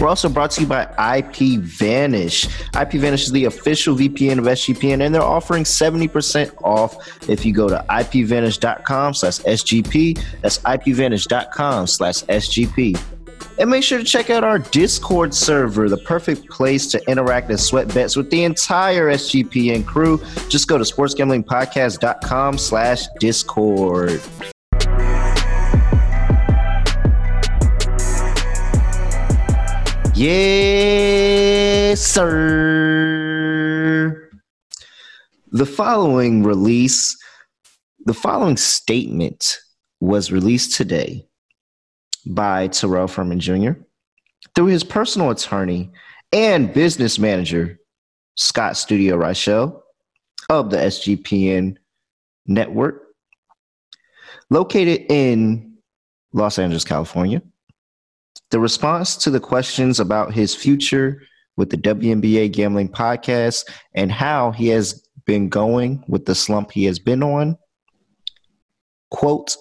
We're also brought to you by IP Vanish. IP Vanish is the official VPN of SGPN, and they're offering 70% off if you go to ipvanish.com slash SGP. That's ipvanish.com slash SGP. And make sure to check out our Discord server, the perfect place to interact and sweat bets with the entire SGPN crew. Just go to sportsgamblingpodcast.com slash Discord. Yes, sir. The following release, the following statement was released today by Terrell Furman Jr. through his personal attorney and business manager, Scott Studio Reichel of the SGPN network, located in Los Angeles, California. The response to the questions about his future with the WNBA Gambling Podcast and how he has been going with the slump he has been on. Quote,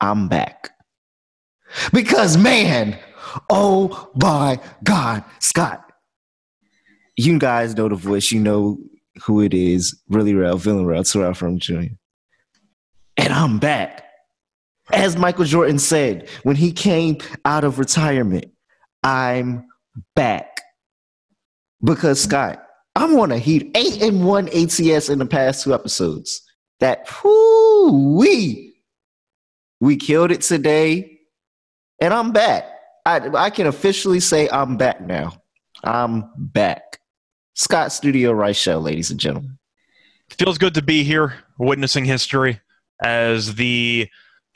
I'm back. Because, man, oh my God, Scott, you guys know the voice, you know who it is. Really real, villain real, Terrell Furman Jr. And I'm back. As Michael Jordan said when he came out of retirement, I'm back. Because Scott, I'm on a heat eight and one ATS in the past two episodes. That whoo we we killed it today, and I'm back. I I can officially say I'm back now. I'm back. Scott Studio Reichel, ladies and gentlemen. Feels good to be here, witnessing history as the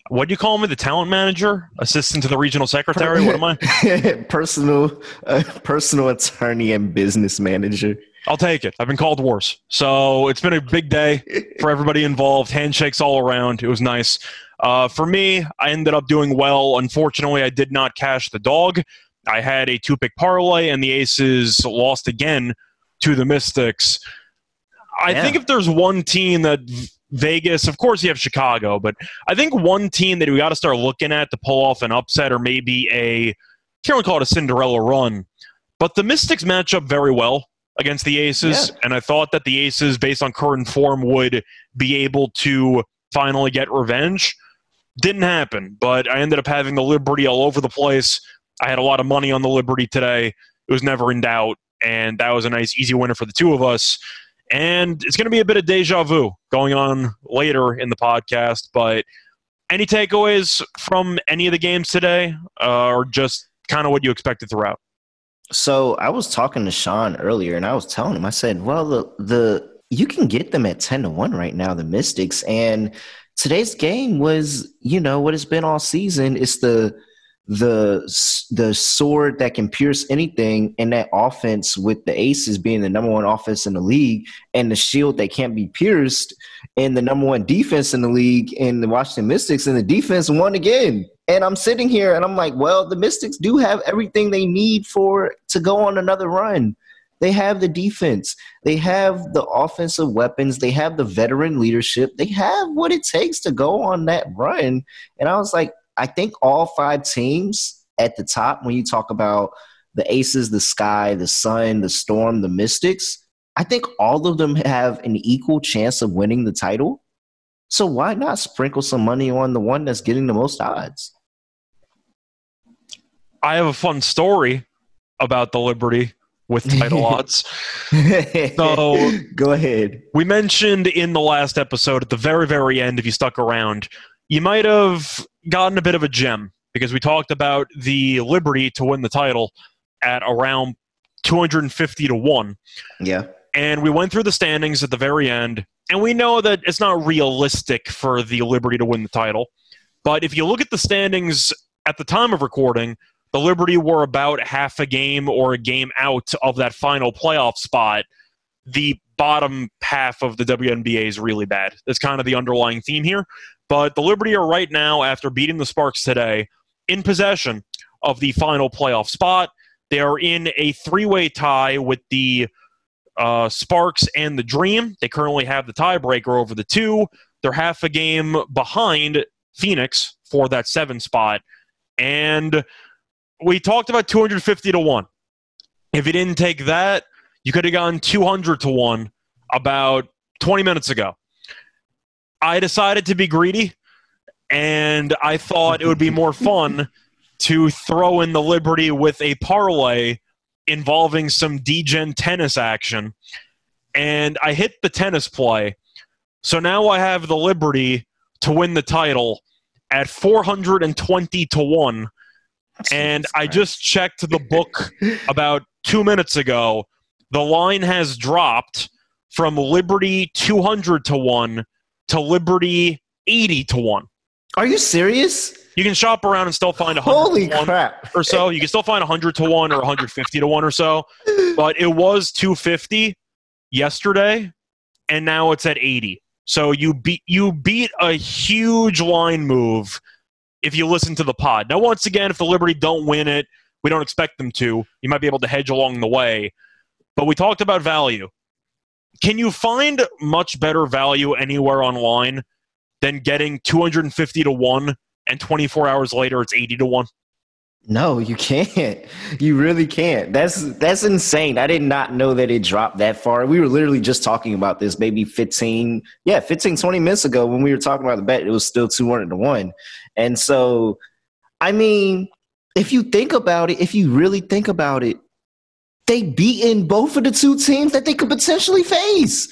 what do you call me? The talent manager, assistant to the regional secretary. What am I? personal, uh, personal attorney and business manager. I'll take it. I've been called worse. So it's been a big day for everybody involved. Handshakes all around. It was nice. Uh, for me, I ended up doing well. Unfortunately, I did not cash the dog. I had a two pick parlay, and the Aces lost again to the Mystics. I yeah. think if there's one team that Vegas, of course, you have Chicago, but I think one team that we got to start looking at to pull off an upset or maybe a, can't really call it a Cinderella run, but the Mystics match up very well against the Aces, yeah. and I thought that the Aces, based on current form, would be able to finally get revenge. Didn't happen, but I ended up having the Liberty all over the place. I had a lot of money on the Liberty today. It was never in doubt, and that was a nice, easy winner for the two of us. And it's going to be a bit of deja vu going on later in the podcast. But any takeaways from any of the games today, uh, or just kind of what you expected throughout? So I was talking to Sean earlier, and I was telling him, I said, "Well, the the you can get them at ten to one right now, the Mystics, and today's game was, you know, what it's been all season. It's the the the sword that can pierce anything in that offense with the aces being the number one offense in the league and the shield that can't be pierced and the number one defense in the league in the Washington Mystics and the defense won again. And I'm sitting here and I'm like, well, the Mystics do have everything they need for to go on another run. They have the defense. They have the offensive weapons. They have the veteran leadership. They have what it takes to go on that run. And I was like, I think all five teams at the top, when you talk about the Aces, the Sky, the Sun, the Storm, the Mystics, I think all of them have an equal chance of winning the title. So why not sprinkle some money on the one that's getting the most odds? I have a fun story about the Liberty with title odds. So go ahead. We mentioned in the last episode at the very, very end, if you stuck around, you might have gotten a bit of a gem because we talked about the Liberty to win the title at around 250 to 1. Yeah. And we went through the standings at the very end, and we know that it's not realistic for the Liberty to win the title. But if you look at the standings at the time of recording, the Liberty were about half a game or a game out of that final playoff spot. The bottom half of the WNBA is really bad. That's kind of the underlying theme here. But the Liberty are right now, after beating the Sparks today, in possession of the final playoff spot. They are in a three way tie with the uh, Sparks and the Dream. They currently have the tiebreaker over the two. They're half a game behind Phoenix for that seven spot. And we talked about 250 to 1. If you didn't take that, you could have gone 200 to 1 about 20 minutes ago. I decided to be greedy, and I thought it would be more fun to throw in the Liberty with a parlay involving some DGen tennis action. And I hit the tennis play. So now I have the Liberty to win the title at 420 to 1. And I just checked the book about two minutes ago. The line has dropped from Liberty 200 to 1 to Liberty 80 to 1. Are you serious? You can shop around and still find a Holy crap. or so. You can still find 100 to 1 or 150 to 1 or so. But it was 250 yesterday, and now it's at 80. So you beat you beat a huge line move if you listen to the pod. Now, once again, if the Liberty don't win it, we don't expect them to. You might be able to hedge along the way. But we talked about value. Can you find much better value anywhere online than getting 250 to 1 and 24 hours later it's 80 to 1? No, you can't. You really can't. That's that's insane. I did not know that it dropped that far. We were literally just talking about this maybe 15, yeah, 15 20 minutes ago when we were talking about the bet, it was still 200 to 1. And so I mean, if you think about it, if you really think about it, they beaten both of the two teams that they could potentially face.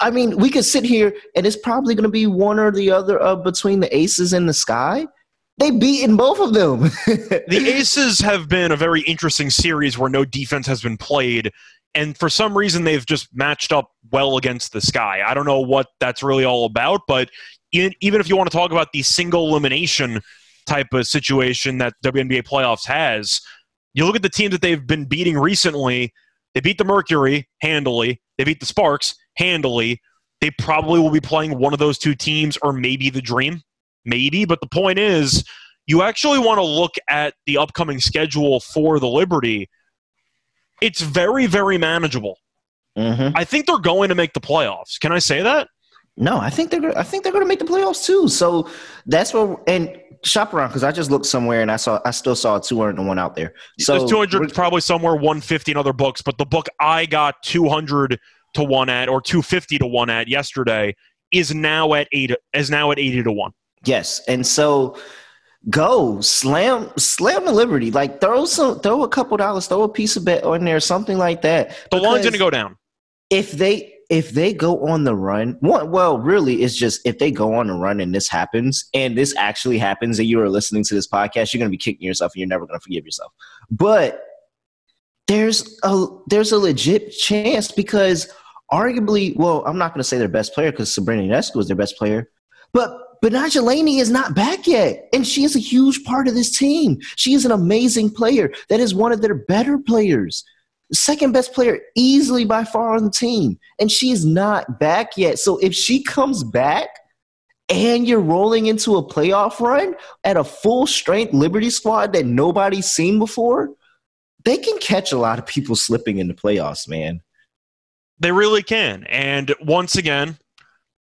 I mean, we could sit here and it's probably going to be one or the other of between the aces and the sky. They beaten both of them. the Aces have been a very interesting series where no defense has been played, and for some reason they've just matched up well against the Sky. I don't know what that's really all about, but even if you want to talk about the single elimination type of situation that WNBA playoffs has, you look at the teams that they've been beating recently. They beat the Mercury handily. They beat the Sparks handily. They probably will be playing one of those two teams or maybe the Dream maybe. But the point is, you actually want to look at the upcoming schedule for the Liberty. It's very, very manageable. Mm-hmm. I think they're going to make the playoffs. Can I say that? No, I think they're. I think they're going to make the playoffs too. So that's what. And shop around because I just looked somewhere and I saw. I still saw a two hundred and one out there. So There's two hundred, probably somewhere one fifty in other books. But the book I got two hundred to one at or two fifty to one at yesterday is now at eight. Is now at eighty to one. Yes, and so go slam slam the Liberty. Like throw some throw a couple dollars, throw a piece of bet on there, something like that. The line's gonna go down. If they if they go on the run, well, really, it's just if they go on the run and this happens, and this actually happens, and you are listening to this podcast, you're going to be kicking yourself, and you're never going to forgive yourself. But there's a there's a legit chance because arguably, well, I'm not going to say their best player because Sabrina Ionescu is their best player, but Laney is not back yet, and she is a huge part of this team. She is an amazing player. That is one of their better players. Second best player easily by far on the team, and she is not back yet. So if she comes back and you're rolling into a playoff run at a full strength Liberty squad that nobody's seen before, they can catch a lot of people slipping in the playoffs, man. They really can. And once again,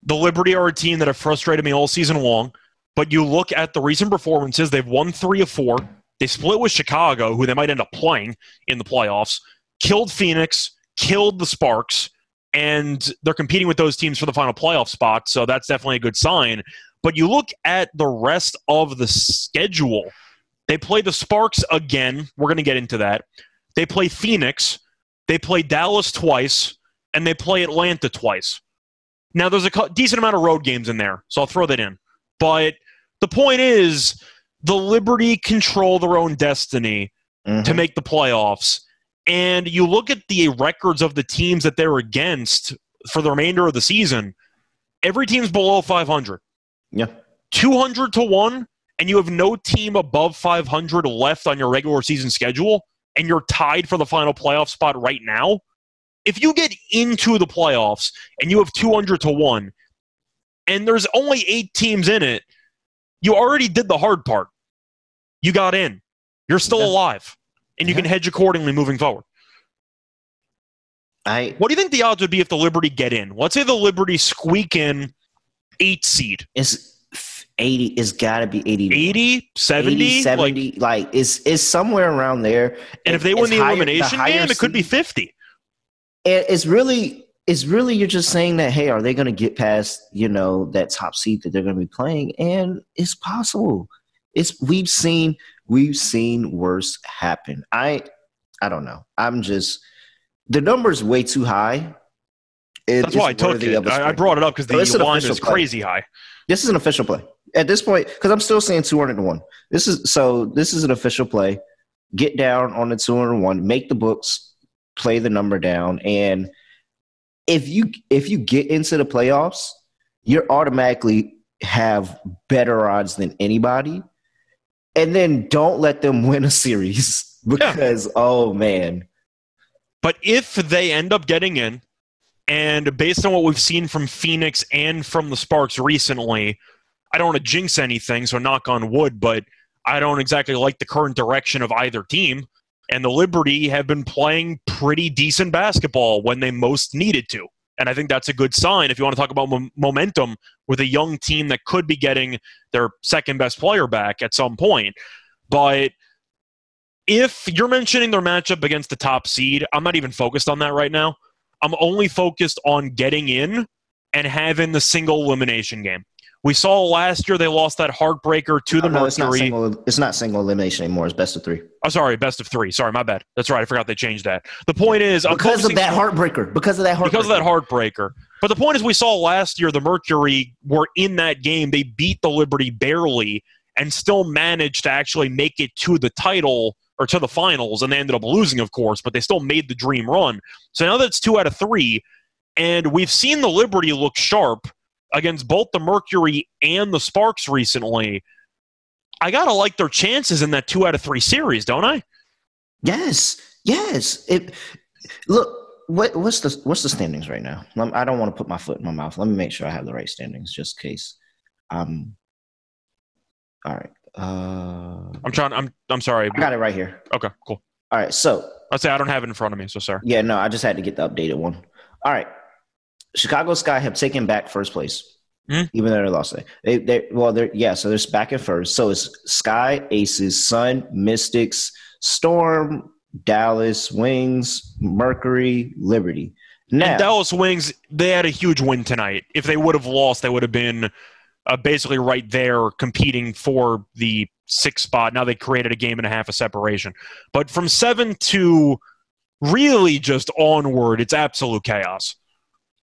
the Liberty are a team that have frustrated me all season long. But you look at the recent performances, they've won three of four. They split with Chicago, who they might end up playing in the playoffs, killed Phoenix, killed the Sparks, and they're competing with those teams for the final playoff spot. So that's definitely a good sign. But you look at the rest of the schedule. They play the Sparks again. We're going to get into that. They play Phoenix. They play Dallas twice. And they play Atlanta twice. Now, there's a decent amount of road games in there, so I'll throw that in. But the point is, the Liberty control their own destiny mm-hmm. to make the playoffs. And you look at the records of the teams that they're against for the remainder of the season, every team's below 500. Yeah. 200 to 1, and you have no team above 500 left on your regular season schedule, and you're tied for the final playoff spot right now. if you get into the playoffs and you have 200 to 1 and there's only 8 teams in it, you already did the hard part. You got in. You're still Yeah. alive and you Yeah. can hedge accordingly moving forward. I What do you think the odds would be if the Liberty get in? Let's say the Liberty squeak in 8 seed. it's 80 it's got to be 80 80, 70, 80, like 70 like, it's it's somewhere around there and if they win the higher- elimination higher game, it could be 50. it- it's really it's really you're just saying that hey are they going to get past you know that top seed that they're going to be playing and it's possible it's we've seen we've seen worse happen. I i don't know. I'm just the number's way too high. It- That's why I took it. I, I brought it up because the line is play. crazy high. this is an official play. At this point because i'm still saying 201. this is so this is an official play. Get down on the 201 make the books. Play the number down. And if you if you get into the playoffs you're automatically have better odds than anybody and then don't let them win a series because oh man But if they end up getting in, and based on what we've seen from Phoenix and from the Sparks recently, I don't want to jinx anything, so knock on wood, but I don't exactly like the current direction of either team. And the Liberty have been playing pretty decent basketball when they most needed to. And I think that's a good sign if you want to talk about mom- momentum with a young team that could be getting their second best player back at some point. But if you're mentioning their matchup against the top seed, I'm not even focused on that right now. I'm only focused on getting in and having the single elimination game. We saw last year they lost that heartbreaker to the no, it's not Mercury. single it's not single elimination anymore it's best of three Oh, sorry, best of three. Sorry, my bad. That's right. I forgot they changed that. The point is, because of that heartbreaker because of that heartbreaker because of that heartbreaker. But the point is, we saw last year the Mercury were in that game. They beat the Liberty barely and still managed to actually make it to the title or to the finals. And they ended up losing, of course, but they still made the dream run. So now that's two out of three. And we've seen the Liberty look sharp against both the Mercury and the Sparks recently. I got to like their chances in that two out of three series, don't I? Yes, yes. It look what what's the what's the standings right now? I don't want to put my foot in my mouth. Let me make sure I have the right standings, just in case. Um. All right. Uh, I'm trying. I'm. I'm sorry. I got it right here. Okay, cool. All right. So I'd say I don't have it in front of me, so sorry. yeah, no, I just had to get the updated one. All right. Chicago Sky have taken back first place, Hmm. even though they lost it. They, they, well, they're yeah, so they're back in first. So it's Sky, Aces, Sun, Mystics, Storm, Dallas, Wings, Mercury, Liberty. Now, And Dallas Wings, they had a huge win tonight. If they would have lost, they would have been uh, basically right there competing for the sixth spot. Now they created a game and a half of separation. But from seven to really just onward, it's absolute chaos.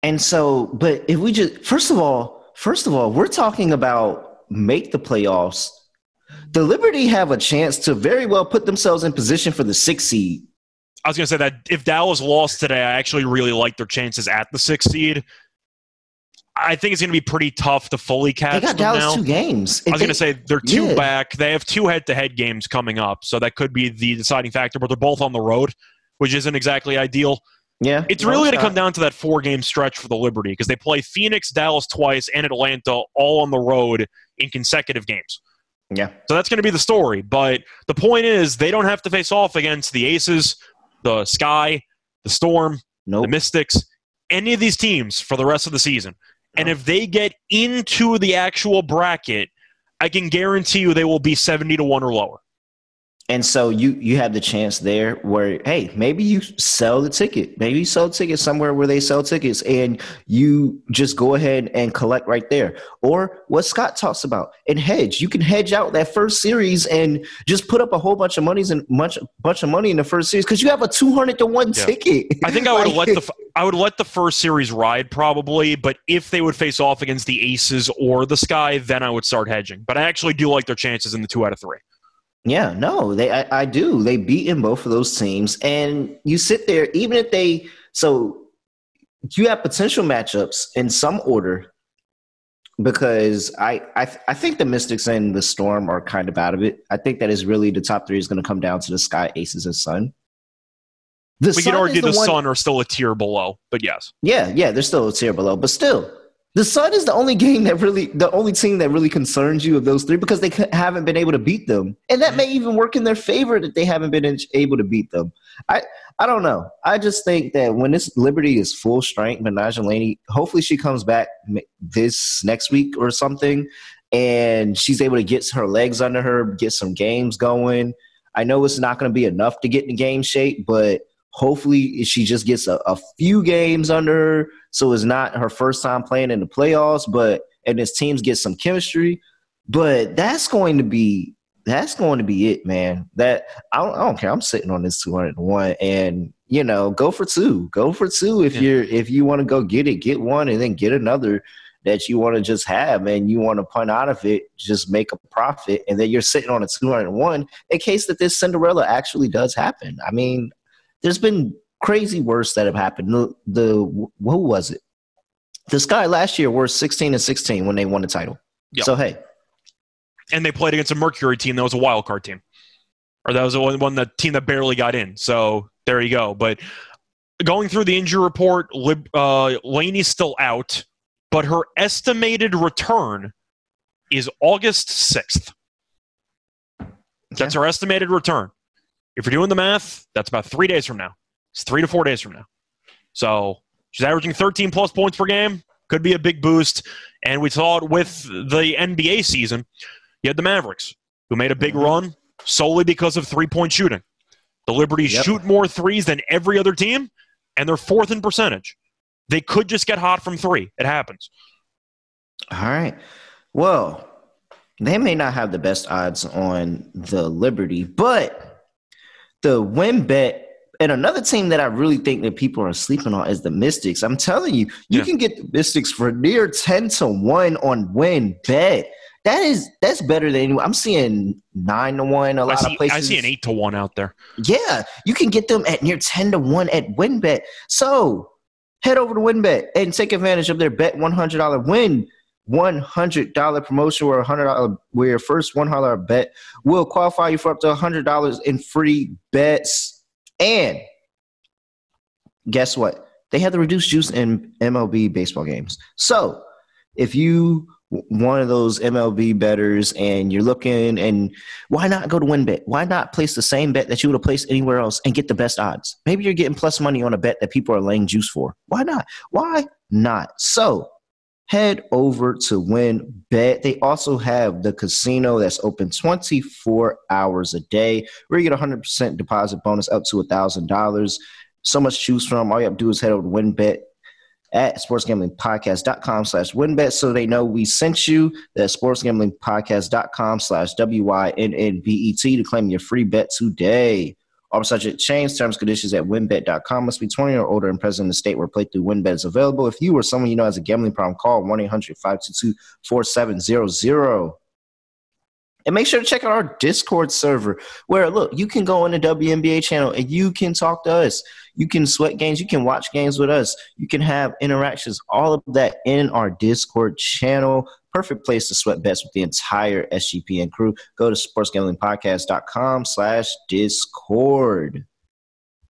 And so, but if we just first of all, first of all, we're talking about make the playoffs. The Liberty have a chance to very well put themselves in position for the sixth seed. I was going to say that if Dallas lost today, I actually really like their chances at the sixth seed. I think it's going to be pretty tough to fully catch They got Dallas now. two games. I was going to say they're two Yeah. back. They have two head-to-head games coming up, so that could be the deciding factor. But they're both on the road, which isn't exactly ideal. Yeah, It's really going to come down to that four-game stretch for the Liberty because they play Phoenix, Dallas twice, and Atlanta all on the road in consecutive games. Yeah, So that's going to be the story. But the point is, they don't have to face off against the Aces, the Sky, the Storm, nope. the Mystics, any of these teams for the rest of the season. And if they get into the actual bracket, I can guarantee you they will be 70 to 1 or lower. And so you you have the chance there where hey maybe you sell the ticket maybe you sell tickets somewhere where they sell tickets and you just go ahead and collect right there or what Scott talks about and hedge you can hedge out that first series and just put up a whole bunch of monies and much bunch of money in the first series because you have a two hundred to one Yeah. ticket. I think I would Like- let the I would let the first series ride probably, but if they would face off against the Aces or the Sky, then I would start hedging. But I actually do like their chances in the 2 out of 3. Yeah, no, they I, I do. They beat in both of those teams, and you sit there even if they so you have potential matchups in some order because I I I think the Mystics and the Storm are kind of out of it. I think that is really the top three is going to come down to the Sky Aces and Sun. The we could Sun is argue the, one- Sun are still a tier below, but yes. Yeah, yeah, they're still a tier below, but still, the Sun is the only game that really, the only team that really concerns you of those three because they haven't been able to beat them, and that may even work in their favor that they haven't been able to beat them. I, I don't know. I just think that when this Liberty is full strength, Laney, hopefully she comes back this next week or something, and she's able to get her legs under her, get some games going. I know it's not going to be enough to get in game shape, but hopefully she just gets a, a few games under her so it's not her first time playing in the playoffs but and his teams get some chemistry. But that's going to be that's going to be it man. That i don't, I don't care. I'm sitting on this 201 and you know go for two. Go for two if Yeah. you're if you want to go get it get one and then get another that you want to just have and you want to punt out of it just make a profit and then you're sitting on a 201 in case that this cinderella actually does happen. I mean there's been crazy worse that have happened. The, the who was it? The Sky last year were 16 and 16 when they won the title. Yep. So hey, And they played against a Mercury team that was a wild card team, or that was the one, one that team that barely got in. So there you go. But going through the injury report, Lib, uh, Laney's still out, but her estimated return is August sixth. That's her estimated return. If you're doing the math, that's about three days from now. It's three to four days from now. So she's averaging 13 plus points per game. Could be a big boost. And we saw it with the NBA season. You had the Mavericks, who made a big Mhm. run solely because of three point shooting. The Liberty Yep. shoot more threes than every other team, and they're fourth in percentage. They could just get hot from three. It happens. all right. Well, they may not have the best odds on the Liberty, but the WynnBET and another team that I really think that people are sleeping on is the Mystics. I'm telling you, you Yeah. can get the Mystics for near 10 to 1 on win bet. That is that's better than anyone. I'm seeing nine to one a I lot see, of places. I see an eight to one out there. Yeah, you can get them at near 10 to 1 at WynnBET. So head over to WynnBET and take advantage of their bet $100 win. $100 promotion or $100 where your first $100 bet will qualify you for up to $100 in free bets. And guess what? They have the reduced juice in MLB baseball games. So if you one of those MLB betters and you're looking and why not go to WynnBET? Why not place the same bet that you would have placed anywhere else and get the best odds? Maybe you're getting plus money on a bet that people are laying juice for. Why not? Why not? So head over to WynnBET. They also have the casino that's open 24 hours a day where you get 100% deposit bonus up to $1,000. So much to choose from. All you have to do is head over to WynnBET at sportsgamblingpodcast.com slash WynnBET so they know we sent you that's sportsgamblingpodcast.com slash w-i-n-n-b-e-t to claim your free bet today all subject change terms conditions at wynnbet.com must be 20 or older and present in the state where playthrough WynnBET is available if you or someone you know has a gambling problem call 1-800-522-4700 and make sure to check out our Discord server where, look, you can go on the WNBA channel and you can talk to us. You can sweat games. You can watch games with us. You can have interactions, all of that in our Discord channel. Perfect place to sweat bets with the entire SGPN crew. Go to sportsgamblingpodcast.com slash Discord.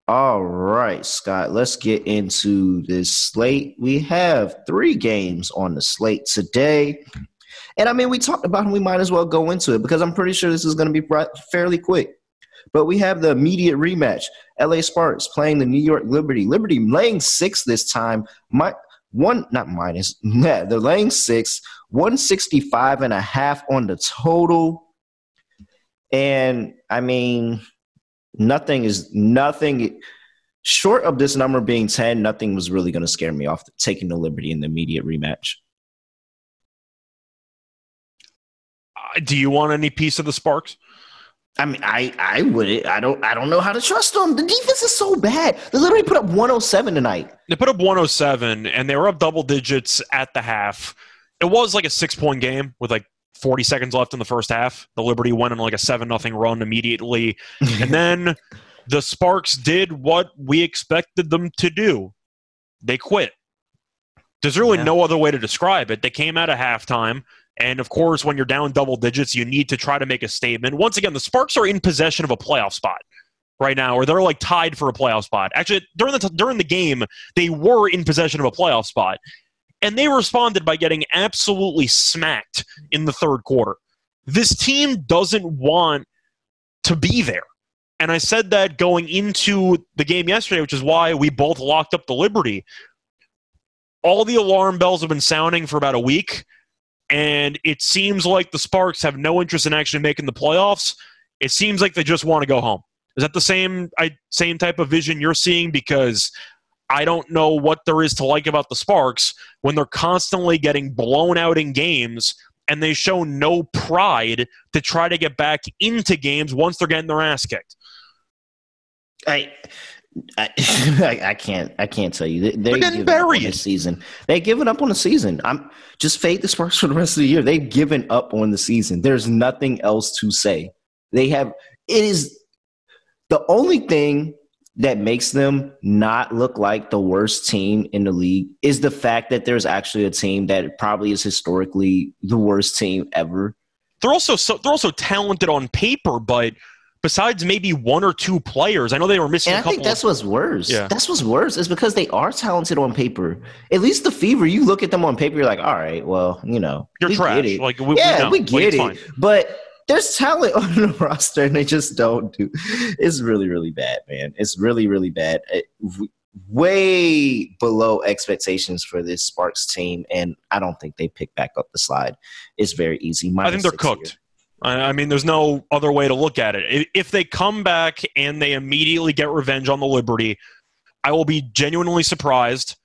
All right, Scott, let's get into this slate. We have three games on the slate today. And I mean, we talked about them. We might as well go into it because I'm pretty sure this is going to be fairly quick. But we have the immediate rematch. LA Sparks playing the New York Liberty. Liberty laying six this time. My, one, not minus, yeah, they're laying six, 165 and a half on the total. And I mean, nothing is nothing short of this number being 10, nothing was really going to scare me off taking the Liberty in the immediate rematch. Uh, do you want any piece of the Sparks? I mean, I I would I don't I don't know how to trust them. The defense is so bad. They literally put up 107 tonight. They put up 107, and they were up double digits at the half. It was like a six point game with like 40 seconds left in the first half. The Liberty went on like a 7 nothing run immediately. And then the Sparks did what we expected them to do they quit. There's really Yeah. no other way to describe it. They came out of halftime. And of course, when you're down double digits, you need to try to make a statement. Once again, the Sparks are in possession of a playoff spot. right now, or they're like tied for a playoff spot. Actually, during the during the game, they were in possession of a playoff spot, and they responded by getting absolutely smacked in the third quarter. This team doesn't want to be there. And I said that going into the game yesterday, which is why we both locked up the Liberty. All the alarm bells have been sounding for about a week, and it seems like the Sparks have no interest in actually making the playoffs. It seems like they just want to go home. Is that the same I, same type of vision you're seeing? Because I don't know what there is to like about the Sparks when they're constantly getting blown out in games and they show no pride to try to get back into games once they're getting their ass kicked. I, I, I can't, I can't tell you. They're, They're getting giving up on buried. the season. They've given up on the season. I'm just fade the Sparks for the rest of the year. They've given up on the season. There's nothing else to say. They have. It is the only thing that makes them not look like the worst team in the league is the fact that there's actually a team that probably is historically the worst team ever. They're also so, they're also talented on paper, but besides maybe one or two players, I know they were missing. And I think that's of, what's worse. Yeah. That's what's worse is because they are talented on paper. At least the Fever, you look at them on paper, you're like, all right, well, you know, you're we trash. Get it. Like we, yeah, we, we. Like, get it's it. fine. But there's talent on the roster, and they just don't do. It's really, really bad, man. It's really, really bad. It- way below expectations for this Sparks team, and I don't think they pick back up the slide. It's very easy. I think they're here. cooked. I I mean, there's no other way to look at it. If they come back and they immediately get revenge on the Liberty, I will be genuinely surprised.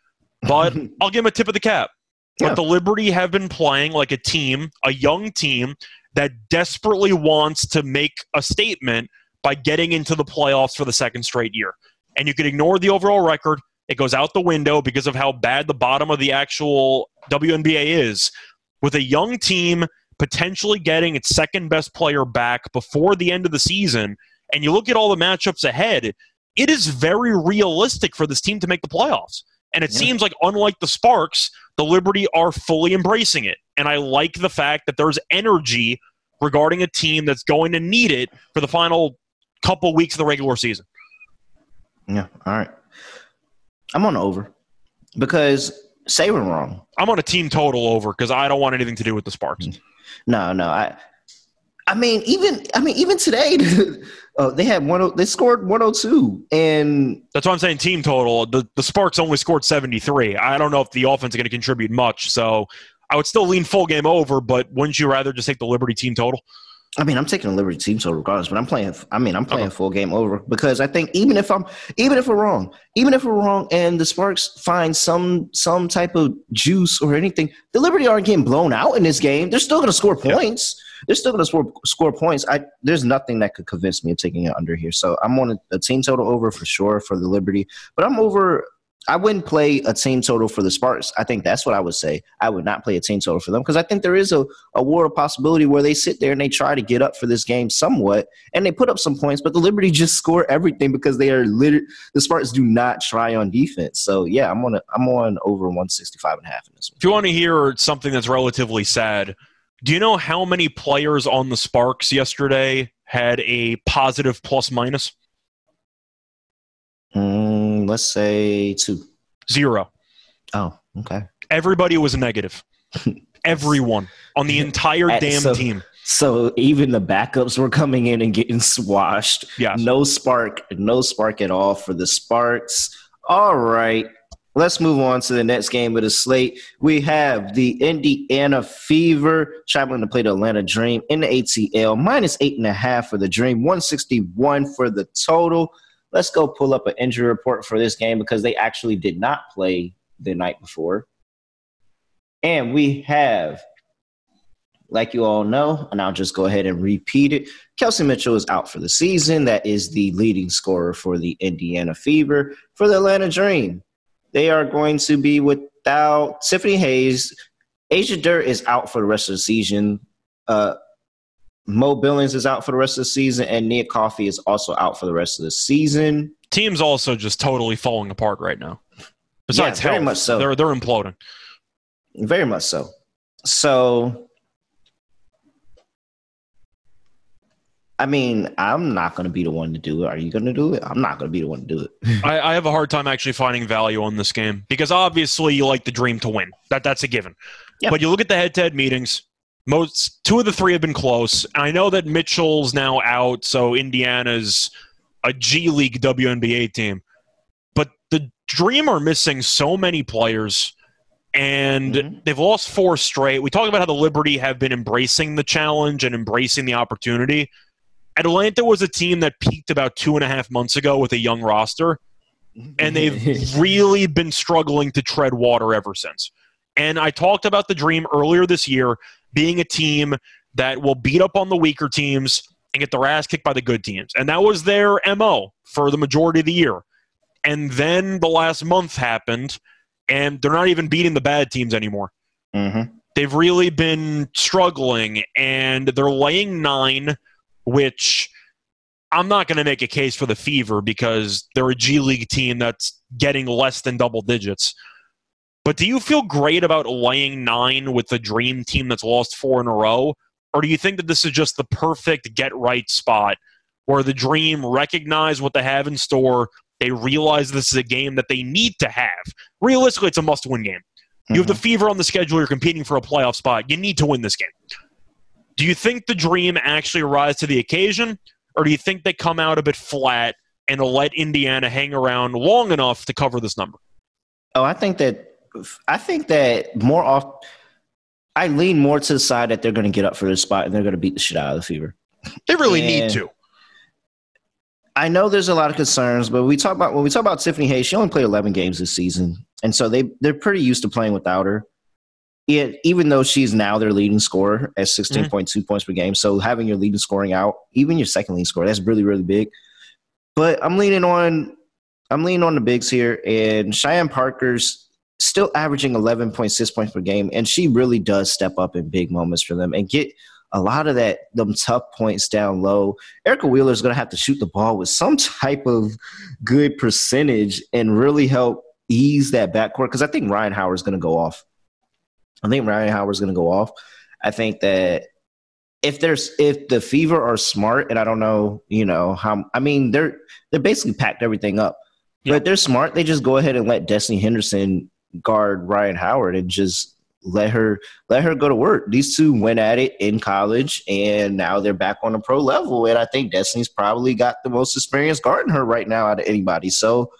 But I'll give them a tip of the cap. Yeah. But the Liberty have been playing like a team, a young team that desperately wants to make a statement by getting into the playoffs for the second straight year. And you could ignore the overall record. It goes out the window because of how bad the bottom of the actual WNBA is. With a young team potentially getting its second best player back before the end of the season, and you look at all the matchups ahead, it is very realistic for this team to make the playoffs. And it Yeah. seems like, unlike the Sparks, the Liberty are fully embracing it. And I like the fact that there's energy regarding a team that's going to need it for the final couple weeks of the regular season. Yeah. All right. I'm on over because say we're wrong. I'm on a team total over because I don't want anything to do with the Sparks. No, no. I I mean, even I mean, even today, uh, they had one. They scored 102, and That's why I'm saying team total. The, the Sparks only scored 73. I don't know if the offense is going to contribute much. So I would still lean full game over, but wouldn't you rather just take the Liberty team total? I mean, I'm taking the Liberty team total regardless. But I'm playing. I mean, I'm playing Okay. full game over because I think even if I'm, even if we're wrong, even if we're wrong, and the Sparks find some some type of juice or anything, the Liberty aren't getting blown out in this game. They're still going to score Yeah. They're still going to score score points. I there's nothing that could convince me of taking it under here. So I'm on a, a team total over for sure for the Liberty, but I'm over. I wouldn't play a team total for the Sparks. I think that's what I would say. I would not play a team total for them because I think there is a, a war of possibility where they sit there and they try to get up for this game somewhat and they put up some points, but the Liberty just score everything because they are literally the Spartans do not try on defense. So yeah, I'm on a, I'm on over 165 and a half in this one. If you want to hear something that's relatively sad, do you know how many players on the Sparks yesterday had a positive plus minus? Mm, let's say two. Zero. Oh, okay. Everybody was negative. Everyone on the entire Uh, damn so- team. So even the backups were coming in and getting swashed. Yes. No spark, no spark at all for the Sparks. All right. Let's move on to the next game of the slate. We have the Indiana Fever traveling to play the Atlanta Dream in the ATL, minus eight and a half for the Dream, 161 for the total. Let's go pull up an injury report for this game because they actually did not play the night before. And we have like you all know, and I'll just go ahead and repeat it. Kelsey Mitchell is out for the season. That is the leading scorer for the Indiana Fever. For the Atlanta Dream, they are going to be without Tiffany Hayes. Asia Durr is out for the rest of the season. Uh, Mo Billings is out for the rest of the season, and Nia Coffey is also out for the rest of the season. Team's also just totally falling apart right now. Besides yeah, very health, much so. They're, they're imploding. Very much so. So I mean, I'm not going to be the one to do it. Are you going to do it? I'm not going to be the one to do it. I, I, have a hard time actually finding value on this game because obviously you like the dream to win. That that's a given. Yep. But you look at the head-to-head meetings. Most two of the three have been close. I know that Mitchell's now out, so Indiana's a G League WNBA team. But the Dream are missing so many players and mm-hmm. they've lost four straight. We talked about how the Liberty have been embracing the challenge and embracing the opportunity. Atlanta was a team that peaked about two and a half months ago with a young roster, and they've really been struggling to tread water ever since. And I talked about the dream earlier this year being a team that will beat up on the weaker teams and get their ass kicked by the good teams. And that was their MO for the majority of the year. And then the last month happened, and they're not even beating the bad teams anymore. Mm-hmm. They've really been struggling, and they're laying nine – which I'm not going to make a case for the Fever because they're a G League team that's getting less than double digits. But do you feel great about laying nine with the dream team that's lost four in a row? Or do you think that this is just the perfect get right spot where the dream recognize what they have in store? They realize this is a game that they need to have. Realistically, it's a must win game. Mm-hmm. You have the mm-hmm. Fever on the schedule, you're competing for a playoff spot. You need to win this game. Do you think the dream actually rise to the occasion, or do you think they come out a bit flat and let Indiana hang around long enough to cover this number? Oh, I think that I think that more off. I lean more to the side that they're going to get up for this spot and they're going to beat the shit out of the Fever. They really and need to. I know there's a lot of concerns, but we talk about when we talk about Tiffany Hayes, she only played 11 games this season, and so they they're pretty used to playing without her it, even though she's now their leading scorer at 16.2 mm-hmm. points per game. So having your leading scoring out, even your second leading scorer, that's really, really big. But I'm leaning on I'm leaning on the bigs here, and Cheyenne Parker's still averaging 11.6 points per game, and she really does step up in big moments for them and get a lot of that them tough points down low. Erica Wheeler is going to have to shoot the ball with some type of good percentage and really help ease that backcourt because I think Rhyne Howard is going to go off. I think Rhyne Howard's going to go off. I think that if there's if the Fever are smart, and I don't know, you know how. I mean, they're they're basically packed everything up. Yeah. But they're smart. They just go ahead and let Destiny Henderson guard Rhyne Howard and just let her let her go to work. These two went at it in college, and now they're back on a pro level. And I think Destiny's probably got the most experience guarding her right now out of anybody. So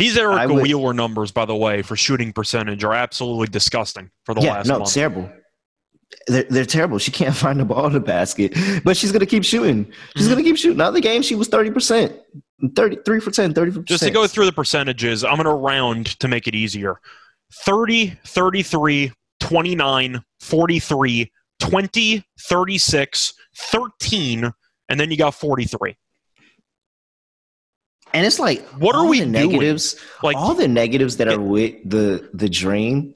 these Erica would, Wheeler numbers, by the way, for shooting percentage are absolutely disgusting for the last. yeah, last no, month. terrible. They're, they're terrible. She can't find the ball in the basket, but she's going to keep shooting. She's mm-hmm. going to keep shooting. Other game, she was 30%, 33 for 10, 30 Just to go through the percentages, I'm going to round to make it easier 30, 33, 29, 43, 20, 36, 13, and then you got 43. And it's like, what are we negatives? Like all the negatives that are with the the dream.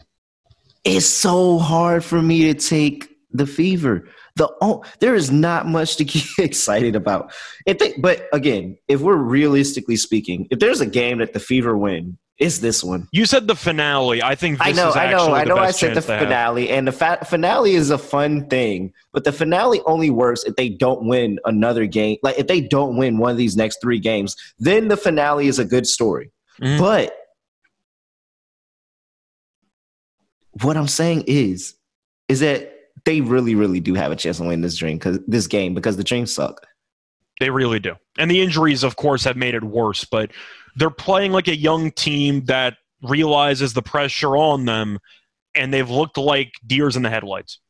It's so hard for me to take the fever. The oh, there is not much to get excited about. If they, but again, if we're realistically speaking, if there's a game that the fever win, is this one. You said the finale. I think I know, I know, I know. I said the finale, and the fa- finale is a fun thing, but the finale only works if they don't win another game. Like if they don't win one of these next three games, then the finale is a good story. Mm-hmm. But what I'm saying is, is that they really, really do have a chance to win this dream because this game because the dreams suck. They really do, and the injuries, of course, have made it worse. But they're playing like a young team that realizes the pressure on them, and they've looked like deers in the headlights.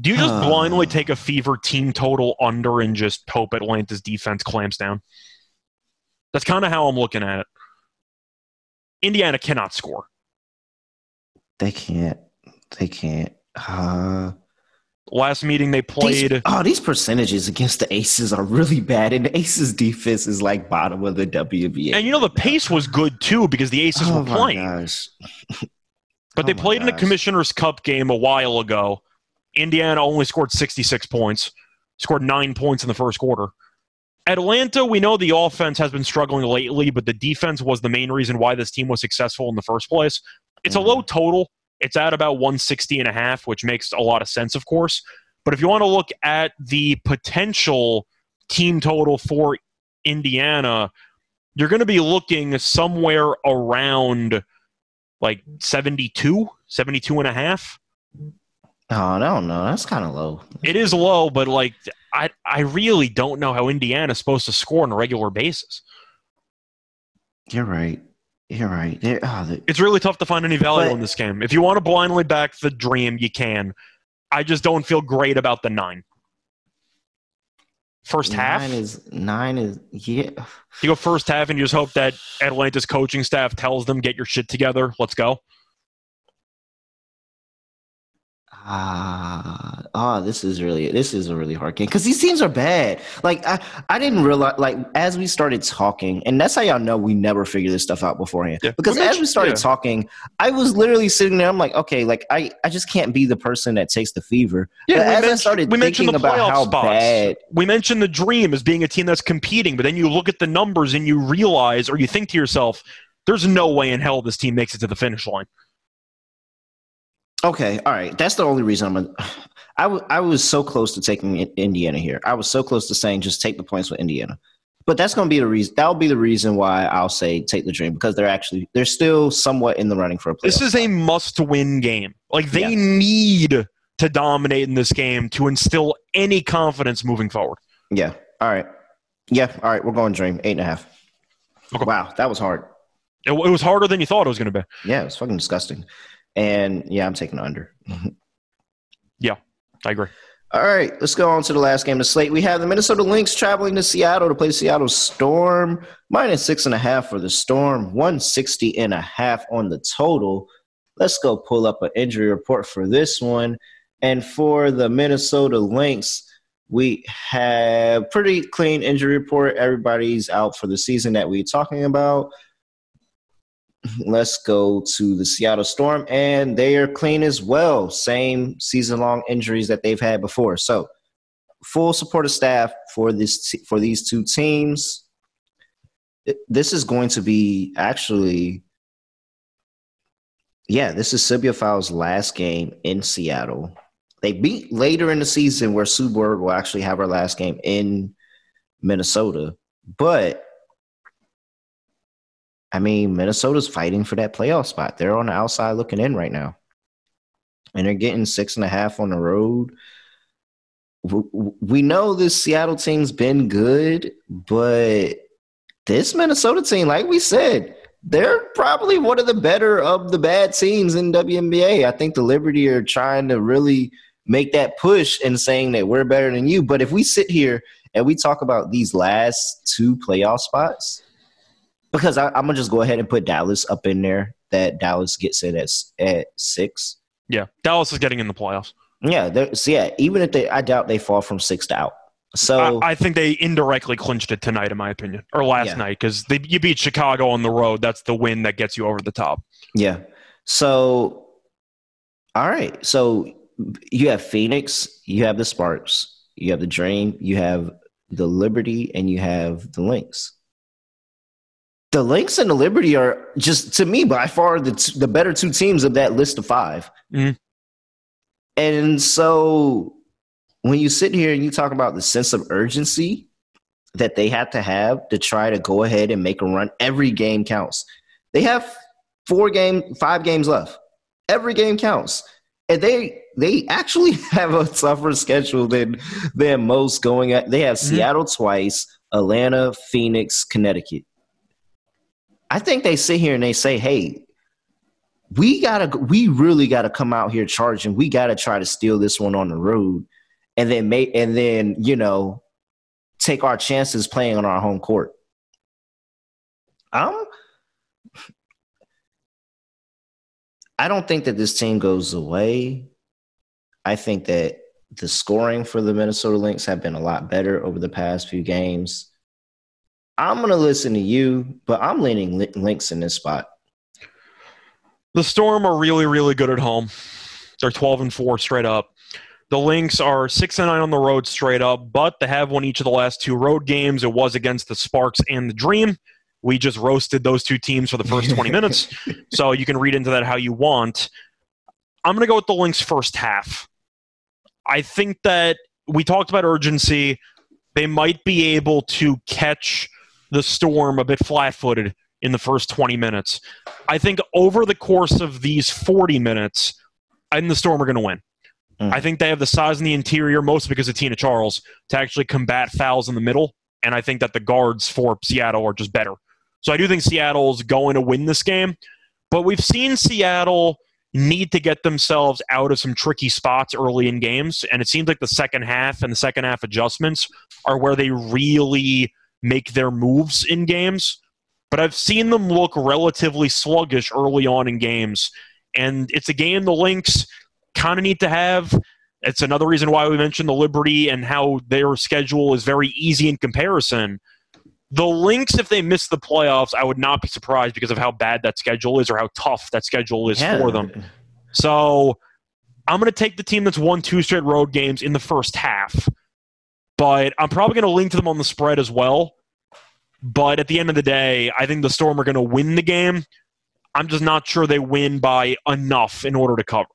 Do you just blindly take a fever team total under and just hope Atlanta's defense clamps down? That's kind of how I'm looking at it. Indiana cannot score. They can't. They can't. Uh, Last meeting they played. These, oh, these percentages against the Aces are really bad, and the Aces defense is like bottom of the WBA. And you know the pace was good too because the Aces oh were playing. but oh they played gosh. in a Commissioner's Cup game a while ago. Indiana only scored 66 points, scored nine points in the first quarter. Atlanta, we know the offense has been struggling lately, but the defense was the main reason why this team was successful in the first place. It's mm-hmm. a low total, It's at about 160 and a half, which makes a lot of sense, of course. But if you want to look at the potential team total for Indiana, you're going to be looking somewhere around like 72, 72 and a half. Oh, no, no, that's kind of low. It is low, but like I, I really don't know how Indiana's supposed to score on a regular basis. You're right. You're right. Oh, it's really tough to find any value but, in this game. If you want to blindly back the dream, you can. I just don't feel great about the nine. First half nine is nine is yeah. You go first half and you just hope that Atlanta's coaching staff tells them get your shit together. Let's go. Ah, oh, this is really this is a really hard game because these teams are bad. Like I, I didn't realize like as we started talking, and that's how y'all know we never figure this stuff out beforehand. Yeah. Because as we started yeah. talking, I was literally sitting there. I'm like, okay, like I, I just can't be the person that takes the fever. Yeah, but as I started we thinking about how spots. bad, we mentioned the dream as being a team that's competing, but then you look at the numbers and you realize, or you think to yourself, there's no way in hell this team makes it to the finish line. Okay, all right. That's the only reason I'm. A, I, w- I was so close to taking Indiana here. I was so close to saying just take the points with Indiana. But that's going to be the reason. That'll be the reason why I'll say take the dream because they're actually they're still somewhat in the running for a playoff. This is a must-win game. Like they yeah. need to dominate in this game to instill any confidence moving forward. Yeah. All right. Yeah. All right. We're going dream eight and a half. Okay. Wow, that was hard. It, it was harder than you thought it was going to be. Yeah, it was fucking disgusting. And yeah, I'm taking under. yeah, I agree. All right, let's go on to the last game of the slate. We have the Minnesota Lynx traveling to Seattle to play Seattle Storm. Minus six and a half for the Storm, 160 and a half on the total. Let's go pull up an injury report for this one. And for the Minnesota Lynx, we have pretty clean injury report. Everybody's out for the season that we're talking about. Let's go to the Seattle Storm, and they are clean as well. Same season long injuries that they've had before. So, full supportive staff for this for these two teams. This is going to be actually, yeah, this is Sylvia's last game in Seattle. They beat later in the season where Sue Bird will actually have her last game in Minnesota, but I mean, Minnesota's fighting for that playoff spot. They're on the outside looking in right now. And they're getting six and a half on the road. We know this Seattle team's been good, but this Minnesota team, like we said, they're probably one of the better of the bad teams in WNBA. I think the Liberty are trying to really make that push and saying that we're better than you. But if we sit here and we talk about these last two playoff spots, because I, am gonna just go ahead and put Dallas up in there. That Dallas gets in at at six. Yeah, Dallas is getting in the playoffs. Yeah, so yeah. Even if they, I doubt they fall from six to out. So I, I think they indirectly clinched it tonight, in my opinion, or last yeah. night, because you beat Chicago on the road. That's the win that gets you over the top. Yeah. So, all right. So you have Phoenix, you have the Sparks, you have the Dream, you have the Liberty, and you have the Lynx the Lynx and the Liberty are just to me by far the t- the better two teams of that list of 5 mm-hmm. And so when you sit here and you talk about the sense of urgency that they have to have to try to go ahead and make a run, every game counts. They have four game, five games left. Every game counts. And they they actually have a tougher schedule than than most going at they have mm-hmm. Seattle twice, Atlanta, Phoenix, Connecticut I think they sit here and they say, "Hey, we gotta, we really gotta come out here charging. We gotta try to steal this one on the road, and then make, and then you know, take our chances playing on our home court." Um, I don't think that this team goes away. I think that the scoring for the Minnesota Lynx have been a lot better over the past few games. I'm going to listen to you, but I'm leaning Lynx in this spot. The Storm are really, really good at home. They're 12 and 4 straight up. The Lynx are 6 and 9 on the road straight up, but they have won each of the last two road games. It was against the Sparks and the Dream. We just roasted those two teams for the first 20 minutes. So you can read into that how you want. I'm going to go with the Lynx first half. I think that we talked about urgency. They might be able to catch the Storm a bit flat footed in the first 20 minutes. I think over the course of these 40 minutes, and the Storm are going to win. Mm. I think they have the size in the interior, mostly because of Tina Charles, to actually combat fouls in the middle. And I think that the guards for Seattle are just better. So I do think Seattle's going to win this game. But we've seen Seattle need to get themselves out of some tricky spots early in games. And it seems like the second half and the second half adjustments are where they really make their moves in games. But I've seen them look relatively sluggish early on in games. And it's a game the Lynx kind of need to have. It's another reason why we mentioned the Liberty and how their schedule is very easy in comparison. The Lynx, if they miss the playoffs, I would not be surprised because of how bad that schedule is or how tough that schedule is yeah. for them. So I'm going to take the team that's won two straight road games in the first half, but I'm probably going to link to them on the spread as well. But at the end of the day, I think the Storm are going to win the game. I'm just not sure they win by enough in order to cover.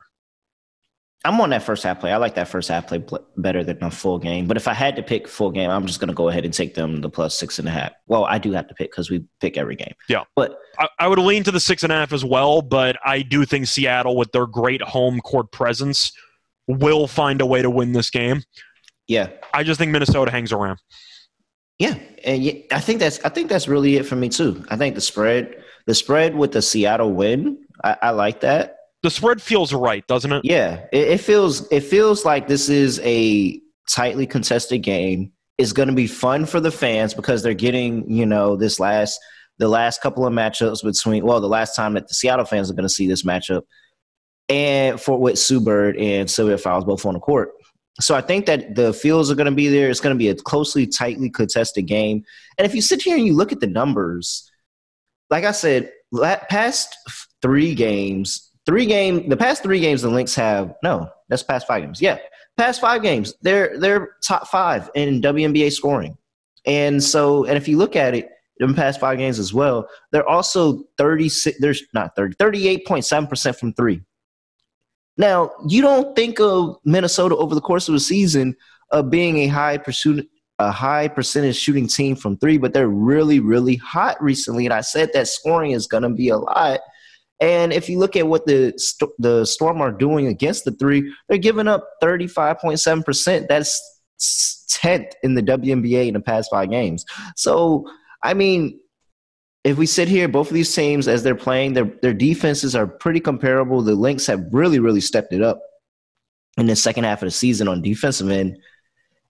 I'm on that first half play. I like that first half play better than a full game. But if I had to pick full game, I'm just going to go ahead and take them the plus six and a half. Well, I do have to pick because we pick every game. Yeah, but I, I, would lean to the six and a half as well. But I do think Seattle, with their great home court presence, will find a way to win this game. Yeah, I just think Minnesota hangs around. Yeah, and I think that's I think that's really it for me too. I think the spread, the spread with the Seattle win, I, I like that the spread feels right, doesn't it? Yeah, it, it feels it feels like this is a tightly contested game. It's going to be fun for the fans because they're getting you know this last the last couple of matchups between well the last time that the Seattle fans are going to see this matchup and for with Sue Bird and Sylvia Fowles both on the court. So I think that the fields are going to be there. It's going to be a closely, tightly contested game. And if you sit here and you look at the numbers, like I said, past three games, Three game, the past three games the Lynx have no, that's past five games. Yeah, past five games, they're they're top five in WNBA scoring, and so and if you look at it in past five games as well, they're also thirty six. There's not 30, 38.7 percent from three. Now you don't think of Minnesota over the course of the season of being a high pursuit a high percentage shooting team from three, but they're really, really hot recently. And I said that scoring is going to be a lot. And if you look at what the the Storm are doing against the three, they're giving up 35.7%. That's 10th in the WNBA in the past five games. So, I mean, if we sit here, both of these teams, as they're playing, their, their defenses are pretty comparable. The Lynx have really, really stepped it up in the second half of the season on defensive end.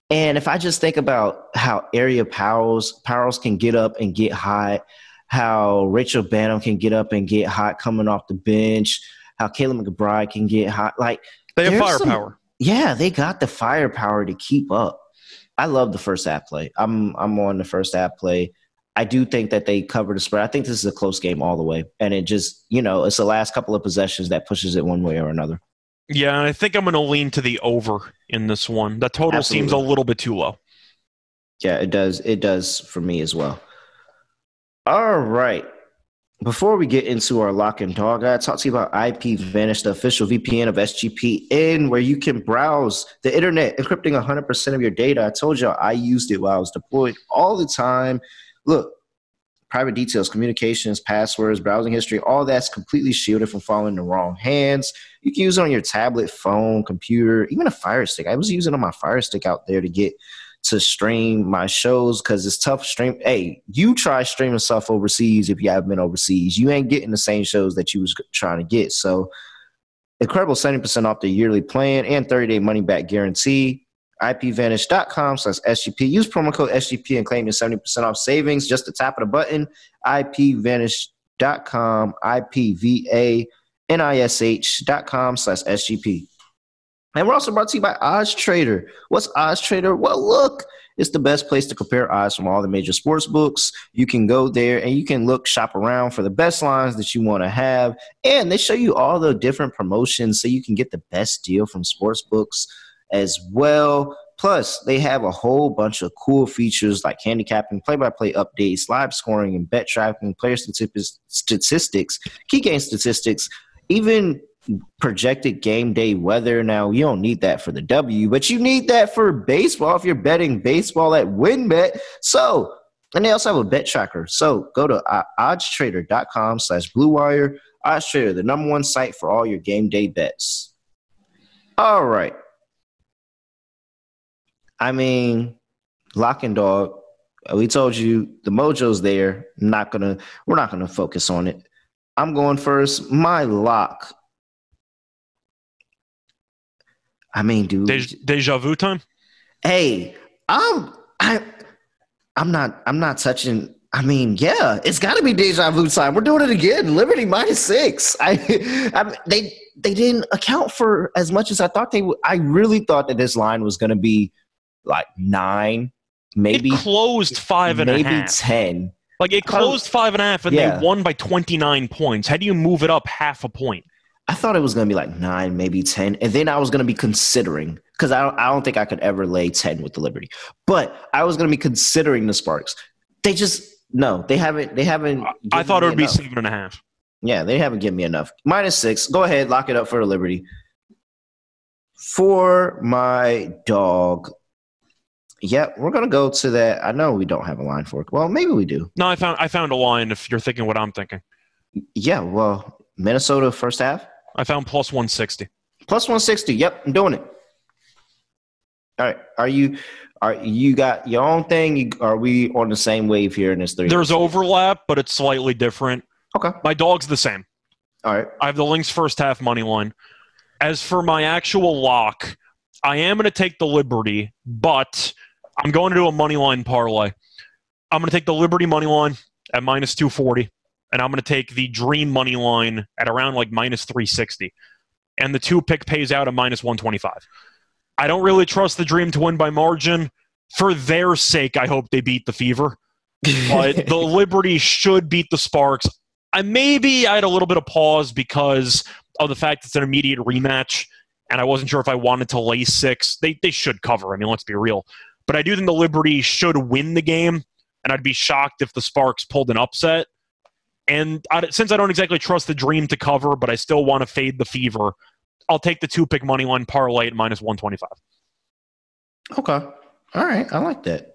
And if I just think about how Aerial Powers Powers can get up and get high, how Rachel Banham can get up and get hot coming off the bench, how Kayla McBride can get hot. Like they have firepower. Some, yeah, they got the firepower to keep up. I love the first half play. I'm I'm on the first half play. I do think that they cover the spread. I think this is a close game all the way, and it just you know it's the last couple of possessions that pushes it one way or another. Yeah, and I think I'm going to lean to the over in this one. The total Absolutely. seems a little bit too low. Yeah, it does. It does for me as well. All right. Before we get into our lock and dog, I talk to you about IPVanish, the official VPN of SGPN, where you can browse the internet, encrypting 100% of your data. I told you I used it while I was deployed all the time. Look, private details, communications, passwords, browsing history, all that's completely shielded from falling in the wrong hands. You can use it on your tablet, phone, computer, even a Fire Stick. I was using on my Fire Stick out there to get to stream my shows because it's tough stream. Hey, you try streaming stuff overseas if you haven't been overseas. You ain't getting the same shows that you was trying to get. So incredible 70% off the yearly plan and 30-day money-back guarantee. IPVanish.com slash SGP. Use promo code SGP and claim your 70% off savings. Just a tap of the button. IPVanish.com, I-P-V-A-N-I-S-H.com slash SGP. And we're also brought to you by Odds Trader. What's Odds Trader? Well, look, it's the best place to compare odds from all the major sports books. You can go there and you can look, shop around for the best lines that you want to have. And they show you all the different promotions so you can get the best deal from sports books as well. Plus, they have a whole bunch of cool features like handicapping, play by play updates, live scoring, and bet tracking, player statistics, key game statistics, even projected game day weather. Now, you don't need that for the W, but you need that for baseball if you're betting baseball at WynnBET. So, and they also have a bet tracker. So go to oddstrader.com slash blue wire. OddsTrader, the number one site for all your game day bets. All right. I mean, lock and dog. We told you the mojo's there. Not gonna. We're not gonna focus on it. I'm going first. My lock. I mean, dude. Deja, deja vu time. Hey, I'm. I. I'm not. I'm not touching. I mean, yeah, it's got to be deja vu time. We're doing it again. Liberty minus six. I, I they they didn't account for as much as I thought they would. I really thought that this line was going to be like nine, maybe it closed five and maybe a half. ten. Like it closed five and a half, and Yeah. they won by twenty nine points. How do you move it up half a point? I thought it was going to be like nine, maybe 10. And then I was going to be considering, because I don't, I don't think I could ever lay 10 with the Liberty. But I was going to be considering the Sparks. They just, no, they haven't, they haven't. I thought it would be seven and a half. Yeah, they haven't given me enough. Minus six. Go ahead, lock it up for the Liberty. For my dog. Yeah, we're going to go to that. I know we don't have a line for it. Well, maybe we do. No, I found I found a line. If you're thinking what I'm thinking, Yeah, well, Minnesota first half. I found plus one sixty. Plus 160. Yep, I'm doing it. All right. Are you are you got your own thing? Are we on the same wave here in this three? There's overlap, but it's slightly different. Okay. My dog's the same. All right. I have the Lynx first half money line. As for my actual lock, I am going to take the Liberty, but I'm going to do a money line parlay. I'm going to take the Liberty money line at minus 240, and I'm going to take the Dream money line at around like minus 360. And the two pick pays out at minus 125. I don't really trust the Dream to win by margin. For their sake, I hope they beat the Fever but the Liberty should beat the Sparks. I maybe I had a little bit of pause because of the fact it's an immediate rematch, and I wasn't sure if I wanted to lay six. They they should cover. I mean, let's be real. But I do think the Liberty should win the game, and I'd be shocked if the Sparks pulled an upset. And I, since I don't exactly trust the Dream to cover, but I still want to fade the Fever, I'll take the two pick money line parlay at minus one twenty five. okay. All right. I like that.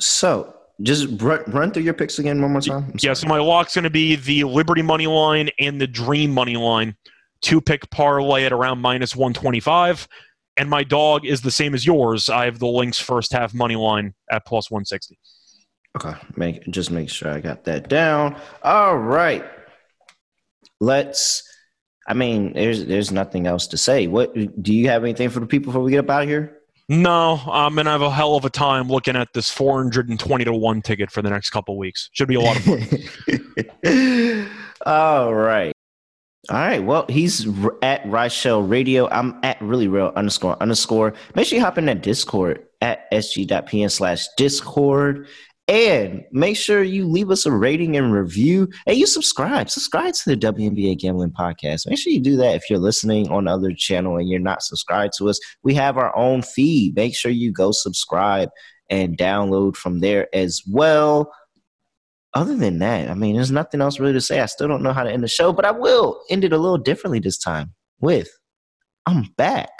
So just run, run through your picks again one more time. I'm Yeah, so my lock's going to be the Liberty money line and the Dream money line. Two pick parlay at around minus 125. And my dog is the same as yours. I have the Lynx first half money line at plus 160. Okay, make just make sure I got that down. All right, let's. I mean, there's there's nothing else to say. What do you have anything for the people before we get up out of here? No, I'm going to have a hell of a time looking at this 420 to 1 ticket for the next couple weeks. Should be a lot of fun. All right. All right. Well, he's at Reichel Radio. I'm at really real underscore underscore. Make sure you hop in that Discord at sg.pn slash Discord. And make sure you leave us a rating and review. And you subscribe. Subscribe to the WNBA Gambling Podcast. Make sure you do that if you're listening on other channel and you're not subscribed to us. We have our own feed. Make sure you go subscribe and download from there as well other than that, I mean, there's nothing else really to say. I still don't know how to end the show, but I will end it a little differently this time with I'm back.